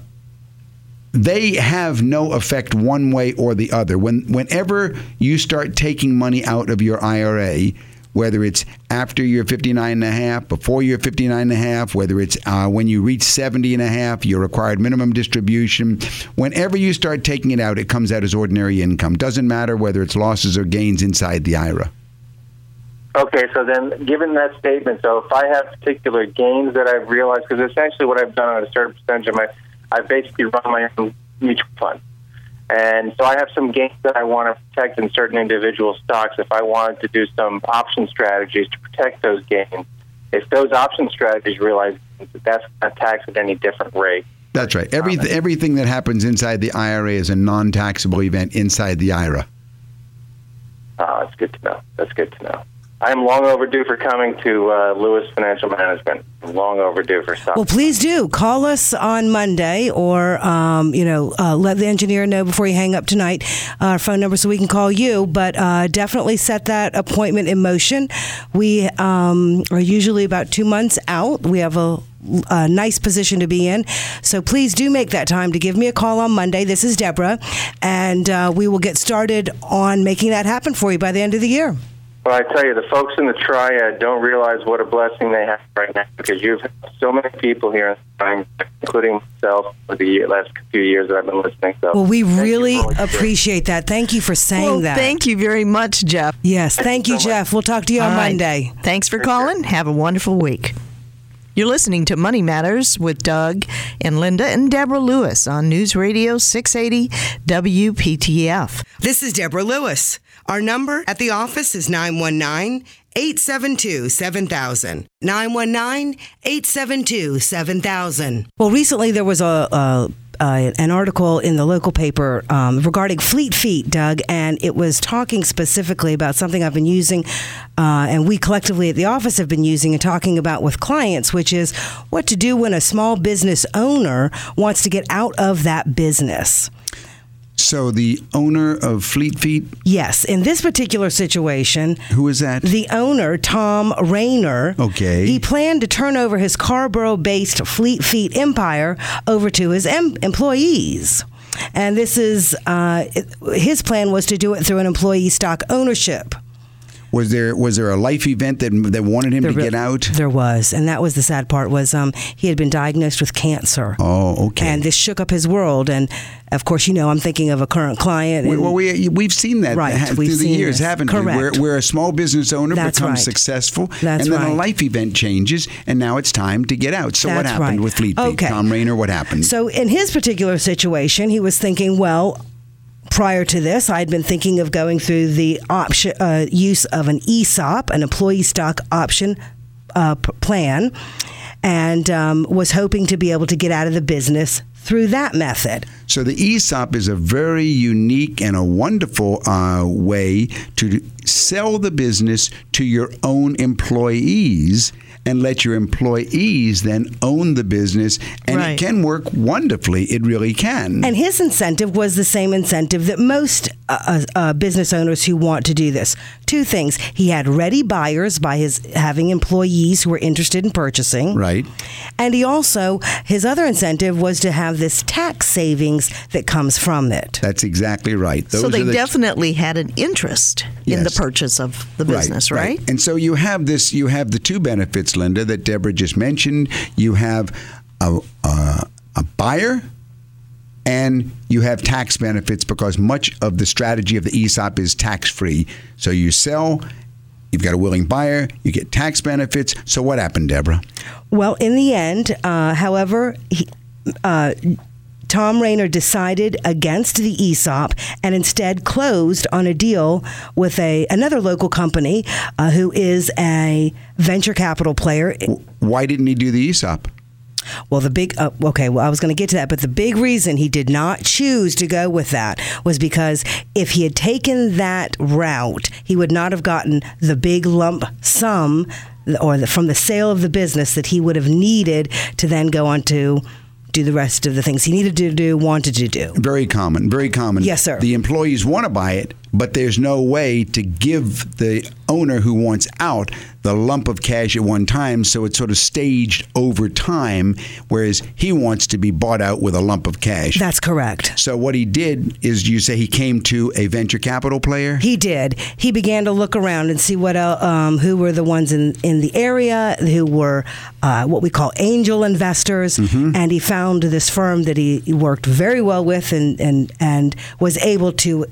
[SPEAKER 2] they have no effect one way or the other. When whenever you start taking money out of your IRA, whether it's after you're 59 and a half, before you're 59 and a half, whether it's uh, when you reach 70 and a half, your required minimum distribution, whenever you start taking it out, it comes out as ordinary income. Doesn't matter whether it's losses or gains inside the IRA.
[SPEAKER 7] Okay, so then, given that statement, so if I have particular gains that I've realized, because essentially what I've done on a certain percentage of my, I've basically run my own mutual fund. And so I have some gains that I want to protect in certain individual stocks. If I wanted to do some option strategies to protect those gains, if those option strategies realize that that's not taxed at any different rate.
[SPEAKER 2] That's right. Every, everything that happens inside the IRA is a non taxable event inside the IRA.
[SPEAKER 7] Uh, that's good to know. That's good to know. I am long overdue for coming to uh, Lewis Financial Management. Long overdue for something.
[SPEAKER 3] Well, please do call us on Monday, or um, you know, uh, let the engineer know before you hang up tonight. Uh, our phone number so we can call you. But uh, definitely set that appointment in motion. We um, are usually about two months out. We have a a nice position to be in. So please do make that time to give me a call on Monday. This is Deborah, and uh, we will get started on making that happen for you by the end of the year.
[SPEAKER 7] Well, I tell you, the folks in the triad don't realize what a blessing they have right now because you've had so many people here, including myself, for the last few years that I've been listening. So,
[SPEAKER 3] well, we really appreciate that. Thank you for saying
[SPEAKER 1] well,
[SPEAKER 3] that.
[SPEAKER 1] Thank you very much, Jeff.
[SPEAKER 3] Yes, thank, you, Jeff. We'll talk to you on
[SPEAKER 1] All right.
[SPEAKER 3] Monday.
[SPEAKER 1] Thanks for calling. Have a wonderful week. You're listening to Money Matters with Doug and Linda and Deborah Lewis on News Radio 680 WPTF.
[SPEAKER 3] This is Deborah Lewis. Our number at the office is 919 872 7000. 919 872 7000. Well, recently there was a. a uh, an article in the local paper um, regarding Fleet Feet, Doug, and it was talking specifically about something I've been using, uh, and we collectively at the office have been using and talking about with clients, which is what to do when a small business owner wants to get out of that business.
[SPEAKER 2] So the owner of Fleet Feet,
[SPEAKER 3] Yes, in this particular situation,
[SPEAKER 2] who is that?
[SPEAKER 3] the owner, Tom Raynor,
[SPEAKER 2] Okay.
[SPEAKER 3] he planned to turn over his Carrboro based Fleet Feet empire over to his em- employees. And this is uh, his plan was to do it through an employee stock ownership.
[SPEAKER 2] Was there was there a life event that that wanted him to
[SPEAKER 3] There-
[SPEAKER 2] get out?
[SPEAKER 3] There was, and that was the sad part. Was um, he had been diagnosed with cancer,
[SPEAKER 2] Oh, okay.
[SPEAKER 3] and this shook up his world. And of course, you know, I'm thinking of a current client.
[SPEAKER 2] We-
[SPEAKER 3] and-
[SPEAKER 2] well, we we've seen that
[SPEAKER 3] Right,
[SPEAKER 2] ha- through the
[SPEAKER 3] seen
[SPEAKER 2] years,
[SPEAKER 3] this.
[SPEAKER 2] haven't we?
[SPEAKER 3] Correct.
[SPEAKER 2] Where, where a small business owner
[SPEAKER 3] That's
[SPEAKER 2] becomes
[SPEAKER 3] right.
[SPEAKER 2] successful,
[SPEAKER 3] That's
[SPEAKER 2] and then a life event changes, and now it's time to get out. So what happened
[SPEAKER 3] right.
[SPEAKER 2] with Fleet Feet?
[SPEAKER 3] Okay.
[SPEAKER 2] Tom Raynor, what happened?
[SPEAKER 3] So, in his particular situation, he was thinking, well, prior to this, I'd been thinking of going through the option uh, use of an ESOP, an employee stock option uh, plan, and um, was hoping to be able to get out of the business through that method.
[SPEAKER 2] So the ESOP is a very unique and a wonderful uh, way to sell the business to your own employees and let your employees then own the business. And
[SPEAKER 1] Right.
[SPEAKER 2] it can work wonderfully. It really can.
[SPEAKER 3] And his incentive was the same incentive that most uh, uh, business owners who want to do this. Two things: he had ready buyers by his having employees who were interested in purchasing,
[SPEAKER 2] right.
[SPEAKER 3] And he also, his other incentive was to have this tax savings that comes from it.
[SPEAKER 2] That's exactly right.
[SPEAKER 1] so
[SPEAKER 2] Those
[SPEAKER 1] they
[SPEAKER 2] the-
[SPEAKER 1] definitely had an interest in the purchase of the business, right?
[SPEAKER 2] And so you have this, you have the two benefits, Linda, that Deborah just mentioned. You have a, a, a buyer and you have tax benefits because much of the strategy of the ESOP is tax free. So you sell, you've got a willing buyer, you get tax benefits. So what happened, Deborah?
[SPEAKER 3] Well, in the end, uh, however, he, uh, Tom Raynor decided against the ESOP and instead closed on a deal with a another local company uh, who is a venture capital player.
[SPEAKER 2] Why didn't he do the ESOP?
[SPEAKER 3] Well, the big uh, okay. Well, I was going to get to that, but the big reason he did not choose to go with that was because if he had taken that route, he would not have gotten the big lump sum or the, from the sale of the business that he would have needed to then go on to do the rest of the things he needed to do, wanted to do.
[SPEAKER 2] Very common, very common.
[SPEAKER 3] Yes, sir.
[SPEAKER 2] The employees want to buy it, but there's no way to give the owner who wants out the lump of cash at one time, so it's sort of staged over time, whereas he wants to be bought out with a lump of cash.
[SPEAKER 3] That's correct.
[SPEAKER 2] So what he did is, you say he came to a venture capital player.
[SPEAKER 3] He did. He began to look around and see what um, who were the ones in, in the area who were uh, what we call angel investors, and he found this firm that he, he worked very well with and and and was able to.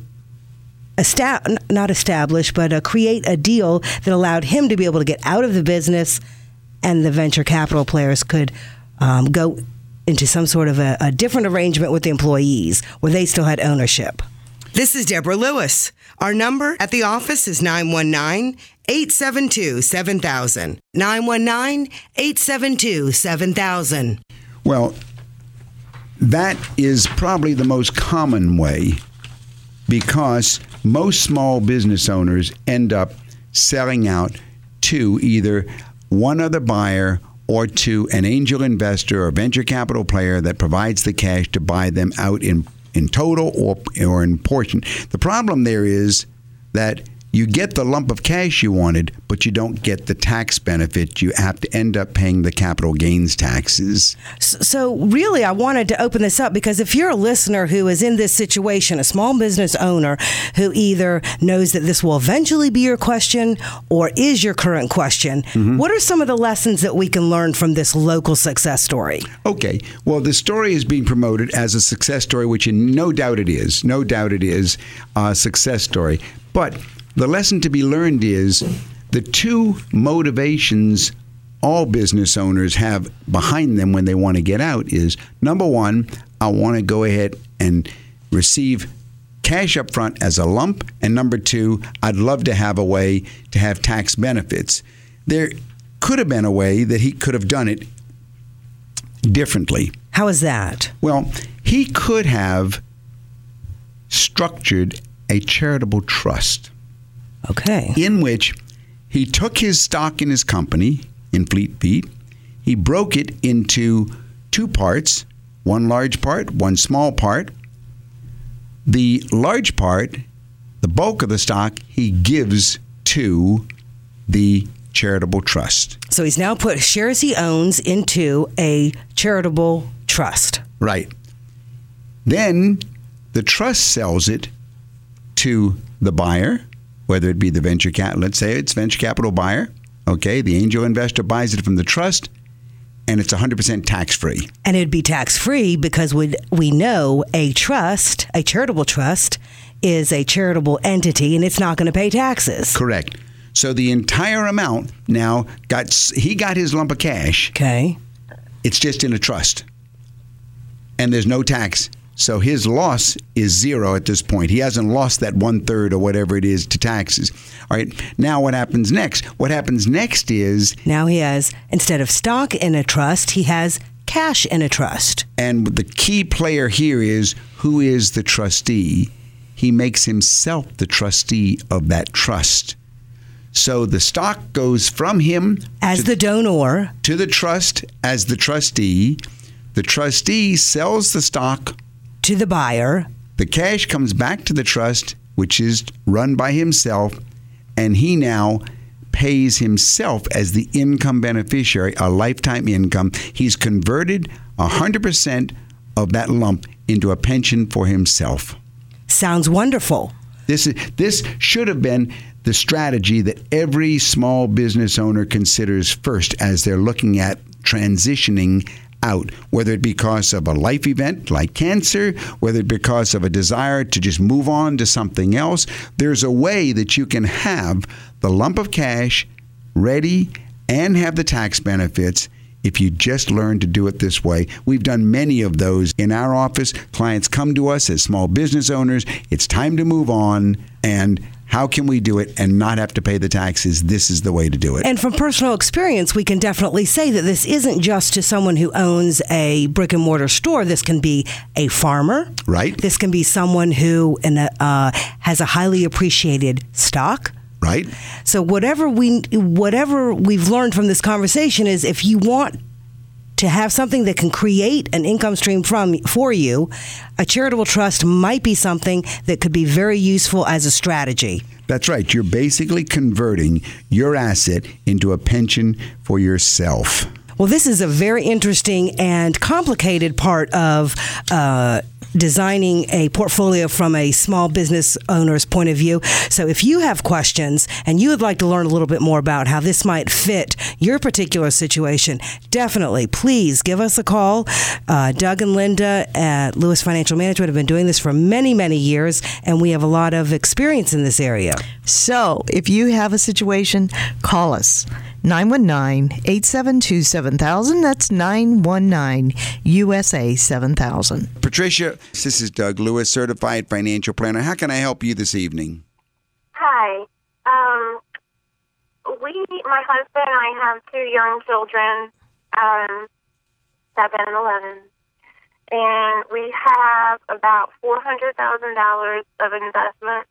[SPEAKER 3] Esta- not establish, but uh, create a deal that allowed him to be able to get out of the business, and the venture capital players could um, go into some sort of a, a different arrangement with the employees where they still had ownership.
[SPEAKER 8] This is Deborah Lewis. Our number at the office is 919 872 7000. 919 872 7000.
[SPEAKER 2] Well, that is probably the most common way because most small business owners end up selling out to either one other buyer or to an angel investor or venture capital player that provides the cash to buy them out in in total or or in portion. The problem there is that you get the lump of cash you wanted, but you don't get the tax benefit. You have to end up paying the capital gains taxes.
[SPEAKER 3] So, really, I wanted to open this up because if you're a listener who is in this situation, a small business owner who either knows that this will eventually be your question or is your current question, mm-hmm. what are some of the lessons that we can learn from this local success story?
[SPEAKER 2] Okay. Well, the story is being promoted as a success story, which in no doubt it is. No doubt it is a success story. But the lesson to be learned is the two motivations all business owners have behind them when they want to get out is number one, I want to go ahead and receive cash up front as a lump, and number two, I'd love to have a way to have tax benefits. There could have been a way that he could have done it differently.
[SPEAKER 3] How is that?
[SPEAKER 2] Well, he could have structured a charitable trust
[SPEAKER 3] Okay.
[SPEAKER 2] in which he took his stock in his company in Fleet Feet, he broke it into two parts, one large part, one small part. The large part, the bulk of the stock, he gives to the charitable trust.
[SPEAKER 3] So, he's now put shares he owns into a charitable trust.
[SPEAKER 2] Right. Then the trust sells it to the buyer, whether it be the venture cap, let's say it's venture capital buyer. Okay, the angel investor buys it from the trust, and it's 100% tax free.
[SPEAKER 3] And it'd be tax free because we we know a trust, a charitable trust, is a charitable entity and it's not going to pay taxes.
[SPEAKER 2] Correct. So the entire amount now got he got his lump of cash.
[SPEAKER 3] Okay.
[SPEAKER 2] It's just in a trust, and there's no tax. So his loss is zero at this point. He hasn't lost that one third or whatever it is to taxes. All right. Now what happens next? What happens next is
[SPEAKER 3] Now he has instead of stock in a trust, he has cash in a trust.
[SPEAKER 2] And the key player here is who is the trustee? He makes himself the trustee of that trust. So the stock goes from him
[SPEAKER 3] As the donor,
[SPEAKER 2] to the trust as the trustee. The trustee sells the stock.
[SPEAKER 3] To the buyer,
[SPEAKER 2] The cash comes back to the trust, which is run by himself, and he now pays himself as the income beneficiary, a lifetime income. He's converted 100% of that lump into a pension for himself.
[SPEAKER 3] sounds wonderful.
[SPEAKER 2] This is this should have been the strategy that every small business owner considers first as they're looking at transitioning out, whether it be because of a life event like cancer, whether it be because of a desire to just move on to something else. There's a way that you can have the lump of cash ready and have the tax benefits if you just learn to do it this way. We've done many of those in our office. Clients come to us as small business owners. It's time to move on. And how can we do it and not have to pay the taxes? This is the way to do it.
[SPEAKER 3] And from personal experience, we can definitely say that this isn't just to someone who owns a brick and mortar store. This can be a farmer.
[SPEAKER 2] Right.
[SPEAKER 3] This can be someone who in a, uh, has a highly appreciated stock.
[SPEAKER 2] right?
[SPEAKER 3] So whatever we whatever we've learned from this conversation is if you want to have something that can create an income stream from for you, a charitable trust might be something that could be very useful as a strategy.
[SPEAKER 2] That's right. You're basically converting your asset into a pension for yourself.
[SPEAKER 3] Well, this is a very interesting and complicated part of uh, designing a portfolio from a small business owner's point of view. So, if you have questions and you would like to learn a little bit more about how this might fit your particular situation, definitely please give us a call. Uh, Doug and Linda at Lewis Financial Management have been doing this for many, many years, and we have a lot of experience in this area.
[SPEAKER 1] So, if you have a situation, call us. 919 872 7000. That's 919 USA 7000.
[SPEAKER 2] Patricia, this is Doug Lewis, certified financial planner. How can I help you this evening?
[SPEAKER 9] Hi. Um, we, my husband and I have two young children, um, seven and eleven, and we have about four hundred thousand dollars of investment.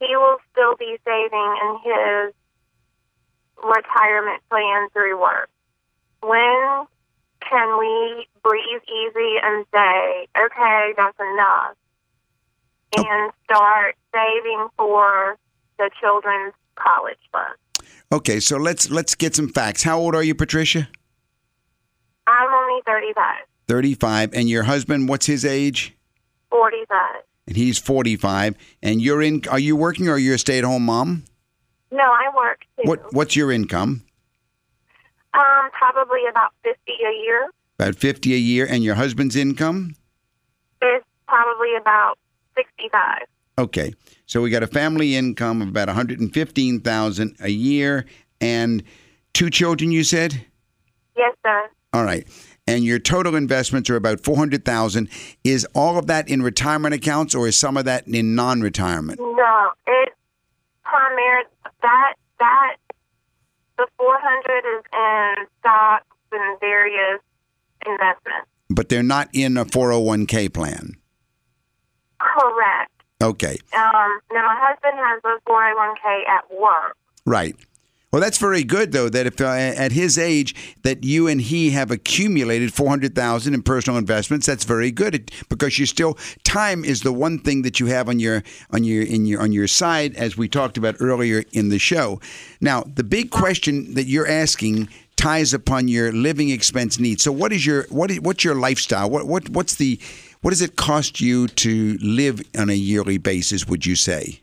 [SPEAKER 9] He will still be saving in his retirement plan through work. When can we breathe easy and say, okay, that's enough, and start saving for the children's college fund?
[SPEAKER 2] Okay, so let's let's get some facts. How old are you, Patricia?
[SPEAKER 9] I'm only 35,
[SPEAKER 2] 35. And your husband, what's his age?
[SPEAKER 9] 45.
[SPEAKER 2] And he's 45. And you're in are you working or you're a stay-at-home mom?
[SPEAKER 9] No, I work too.
[SPEAKER 2] What what's your income?
[SPEAKER 9] Um, probably about 50 a year.
[SPEAKER 2] About 50 a year and your husband's income?
[SPEAKER 9] is probably about 65.
[SPEAKER 2] Okay. So we got a family income of about 115,000 a year and two children you said?
[SPEAKER 9] Yes, sir.
[SPEAKER 2] All right. And your total investments are about 400,000. Is all of that in retirement accounts or is some of that in non-retirement?
[SPEAKER 9] No, it's primary that that the 400 is in stocks and various investments.
[SPEAKER 2] But they're not in a 401k plan.
[SPEAKER 9] Correct.
[SPEAKER 2] Okay.
[SPEAKER 9] Um, now my husband has a 401k at work.
[SPEAKER 2] Right. Well, that's very good, though. That if uh, at his age that you and he have accumulated four hundred thousand in personal investments, that's very good because you still time is the one thing that you have on your on your in your on your side, as we talked about earlier in the show. Now, the big question that you're asking ties upon your living expense needs. So, what is your what is what's your lifestyle? What what what's the what does it cost you to live on a yearly basis? Would you say?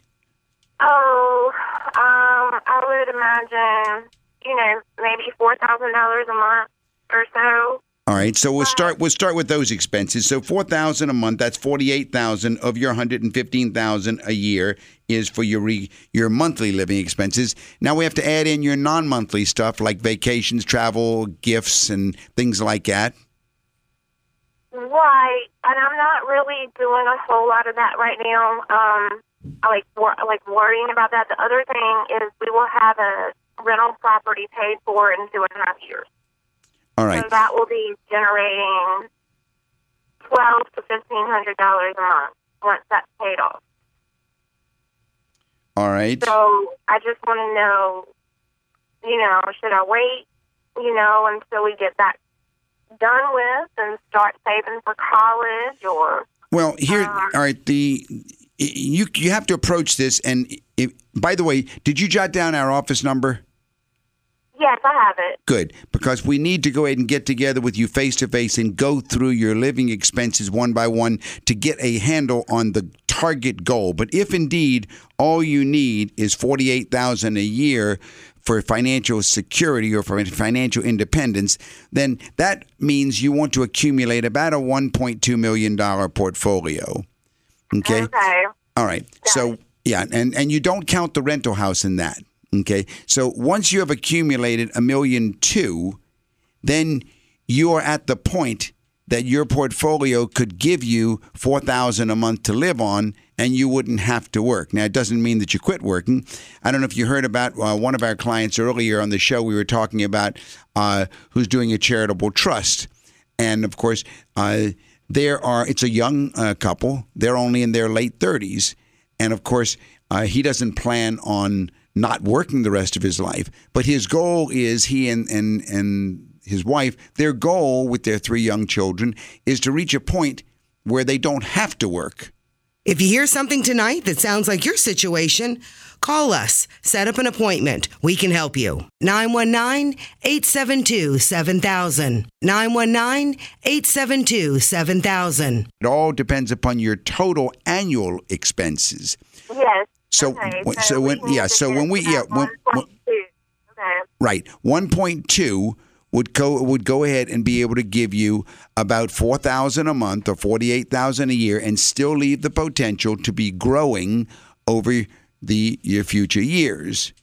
[SPEAKER 9] Um, I would imagine, you know, maybe four thousand dollars a month or so.
[SPEAKER 2] All right, so we'll start. We'll start with those expenses. So four thousand a month. That's forty eight thousand of your hundred and fifteen thousand a year is for your re, your monthly living expenses. Now we have to add in your non monthly stuff like vacations, travel, gifts, and things like that.
[SPEAKER 9] Right, and I'm not really doing a whole lot of that right now. Um, like wor- like worrying about that. The other thing is we will have a rental property paid for in two and a half years.
[SPEAKER 2] All right.
[SPEAKER 9] So that will be generating twelve to fifteen hundred dollars a month once that's paid off.
[SPEAKER 2] All right.
[SPEAKER 9] So I just want to know, you know, should I wait, you know, until we get that done with and start saving for college or
[SPEAKER 2] Well, here,
[SPEAKER 9] Uh,
[SPEAKER 2] all right. The you you have to approach this. And if, by the way, did you jot down our office number?
[SPEAKER 9] yes, I have it.
[SPEAKER 2] Good, because we need to go ahead and get together with you face to face and go through your living expenses one by one to get a handle on the target goal. But if indeed all you need is forty eight thousand a year for financial security or for financial independence, then that means you want to accumulate about a one point two million dollar portfolio. Okay.
[SPEAKER 9] Okay.
[SPEAKER 2] All right. So yeah, and and you don't count the rental house in that. Okay. So once you have accumulated a million two, then you are at the point that your portfolio could give you four thousand a month to live on, and you wouldn't have to work. Now, it doesn't mean that you quit working. I don't know if you heard about uh, one of our clients earlier on the show. We were talking about uh, who's doing a charitable trust, and of course, uh, there are. It's a young uh, couple. They're only in their late thirties, and of course, uh, he doesn't plan on not working the rest of his life. But his goal is he and and and his wife, their goal with their three young children is to reach a point where they don't have to work.
[SPEAKER 8] If you hear something tonight that sounds like your situation, call us. Set up an appointment. We can help you. 919 872 7000. 919 872 7000.
[SPEAKER 2] It all depends upon your total annual expenses.
[SPEAKER 9] Yes.
[SPEAKER 2] So,
[SPEAKER 9] okay.
[SPEAKER 2] when- so when
[SPEAKER 9] we
[SPEAKER 2] yeah, so when we yeah,
[SPEAKER 9] that
[SPEAKER 2] when, when
[SPEAKER 9] Okay.
[SPEAKER 2] right, 1.2 would go would go ahead and be able to give you about 4,000 a month or 48,000 a year and still leave the potential to be growing over the your future years.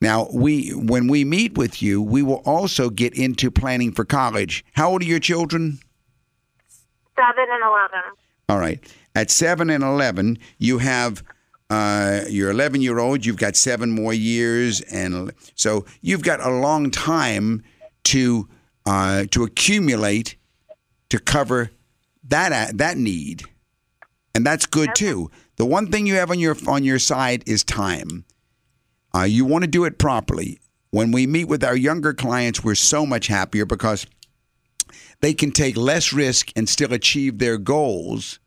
[SPEAKER 2] Now, we when we meet with you, we will also get into planning for college. How old are your children?
[SPEAKER 9] Seven and eleven.
[SPEAKER 2] All right. At seven and eleven, you have uh, your eleven-year-old. You've got seven more years, and so you've got a long time to uh, to accumulate to cover that that need, and that's good too. The one thing you have on your on your side is time. Uh, you want to do it properly. When we meet with our younger clients, we're so much happier because they can take less risk and still achieve their goals.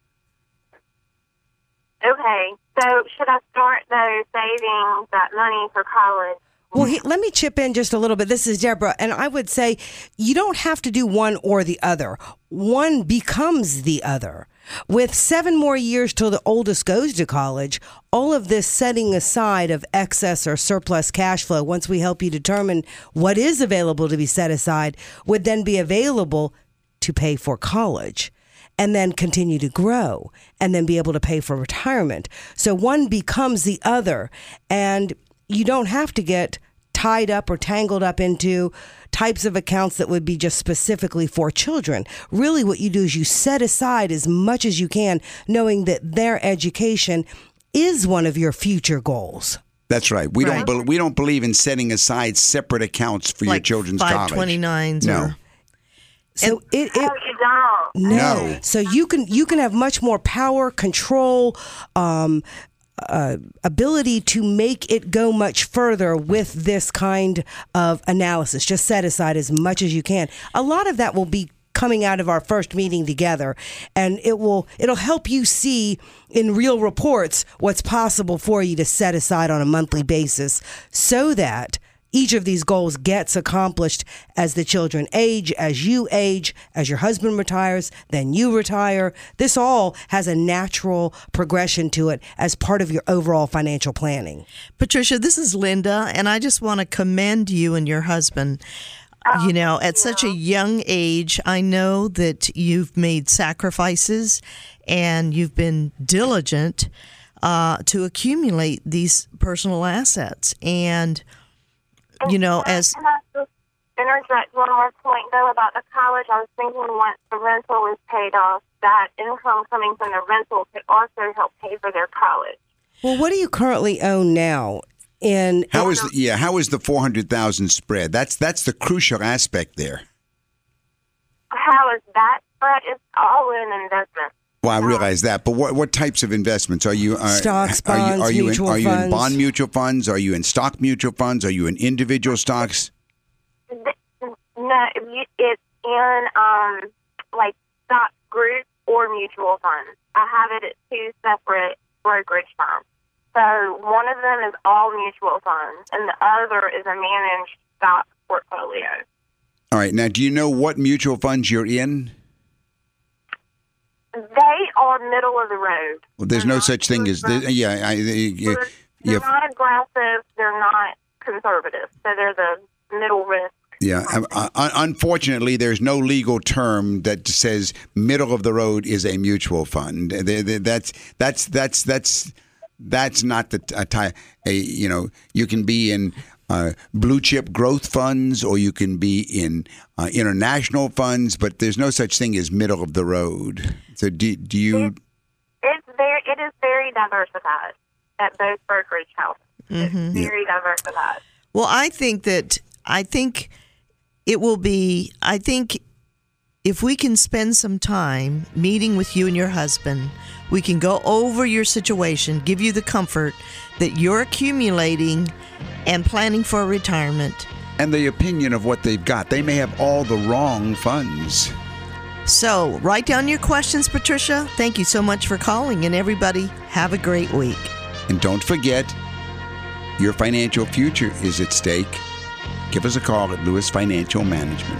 [SPEAKER 9] Okay. So should I start though saving that money for college?
[SPEAKER 3] Well, he, let me chip in just a little bit. This is Deborah, and I would say you don't have to do one or the other. One becomes the other. With seven more years till the oldest goes to college, all of this setting aside of excess or surplus cash flow, once we help you determine what is available to be set aside, would then be available to pay for college and then continue to grow and then be able to pay for retirement. So one becomes the other. And you don't have to get tied up or tangled up into types of accounts that would be just specifically for children. Really, what you do is you set aside as much as you can, knowing that their education is one of your future goals.
[SPEAKER 2] That's right. We
[SPEAKER 1] Right.
[SPEAKER 2] don't. Be, we don't believe in setting aside separate accounts for your
[SPEAKER 1] like
[SPEAKER 2] children's college.
[SPEAKER 1] 529s
[SPEAKER 2] No.
[SPEAKER 1] or
[SPEAKER 3] So it, it
[SPEAKER 9] you don't.
[SPEAKER 3] No.
[SPEAKER 2] No.
[SPEAKER 3] So you can you can have much more power, control, um, uh, ability to make it go much further with this kind of analysis. Just set aside as much as you can. A lot of that will be coming out of our first meeting together and it will it'll help you see in real reports what's possible for you to set aside on a monthly basis so that each of these goals gets accomplished as the children age, as you age, as your husband retires, then you retire. This all has a natural progression to it as part of your overall financial planning.
[SPEAKER 1] Patricia, this is Linda, and I just want to commend you and your husband. you know, at such a young age, I know that you've made sacrifices and you've been diligent uh, to accumulate these personal assets. And, you know, as
[SPEAKER 9] Can I just interject one more point though about the college? I was thinking once the rental is paid off, that income coming from the rental could also help pay for their college.
[SPEAKER 3] Well, what do you currently own now? In
[SPEAKER 2] How is the, yeah? How is the four hundred thousand spread? That's that's the crucial aspect there.
[SPEAKER 9] How is that? But it's all in investment.
[SPEAKER 2] Well, I realize that, but what what types of investments are you? Are,
[SPEAKER 3] Stocks,
[SPEAKER 2] are you,
[SPEAKER 3] bonds,
[SPEAKER 2] are you
[SPEAKER 3] mutual
[SPEAKER 2] in, Are you in
[SPEAKER 3] funds.
[SPEAKER 2] bond mutual funds? Are you in stock mutual funds? Are you in individual stocks?
[SPEAKER 9] No, it's in um like stock group or mutual funds. I have it at two separate brokerage firms. So one of them is all mutual funds, and the other is a managed stock portfolio.
[SPEAKER 2] All right. Now, do you know what mutual funds you're in?
[SPEAKER 9] They are middle of the road.
[SPEAKER 2] Well, there's no such thing as the, yeah. I, yeah,
[SPEAKER 9] They're, they're not aggressive. They're not conservative. So they're the middle risk.
[SPEAKER 2] yeah. Unfortunately, there's no legal term that says middle of the road is a mutual fund. They- they- That's that's that's that's that's not the a, a you know you can be in uh, blue chip growth funds or you can be in uh, international funds, but there's no such thing as middle of the road. So do do you?
[SPEAKER 9] It's very. It is very diversified at both brokerage houses. It's very diversified.
[SPEAKER 1] Well, I think that I think it will be. I think if we can spend some time meeting with you and your husband, we can go over your situation, give you the comfort that you're accumulating and planning for retirement.
[SPEAKER 2] and the opinion of what they've got. They may have all the wrong funds.
[SPEAKER 1] So, write down your questions, Patricia. Thank you so much for calling, and everybody, have a great week.
[SPEAKER 2] And don't forget, your financial future is at stake. Give us a call at Lewis Financial Management.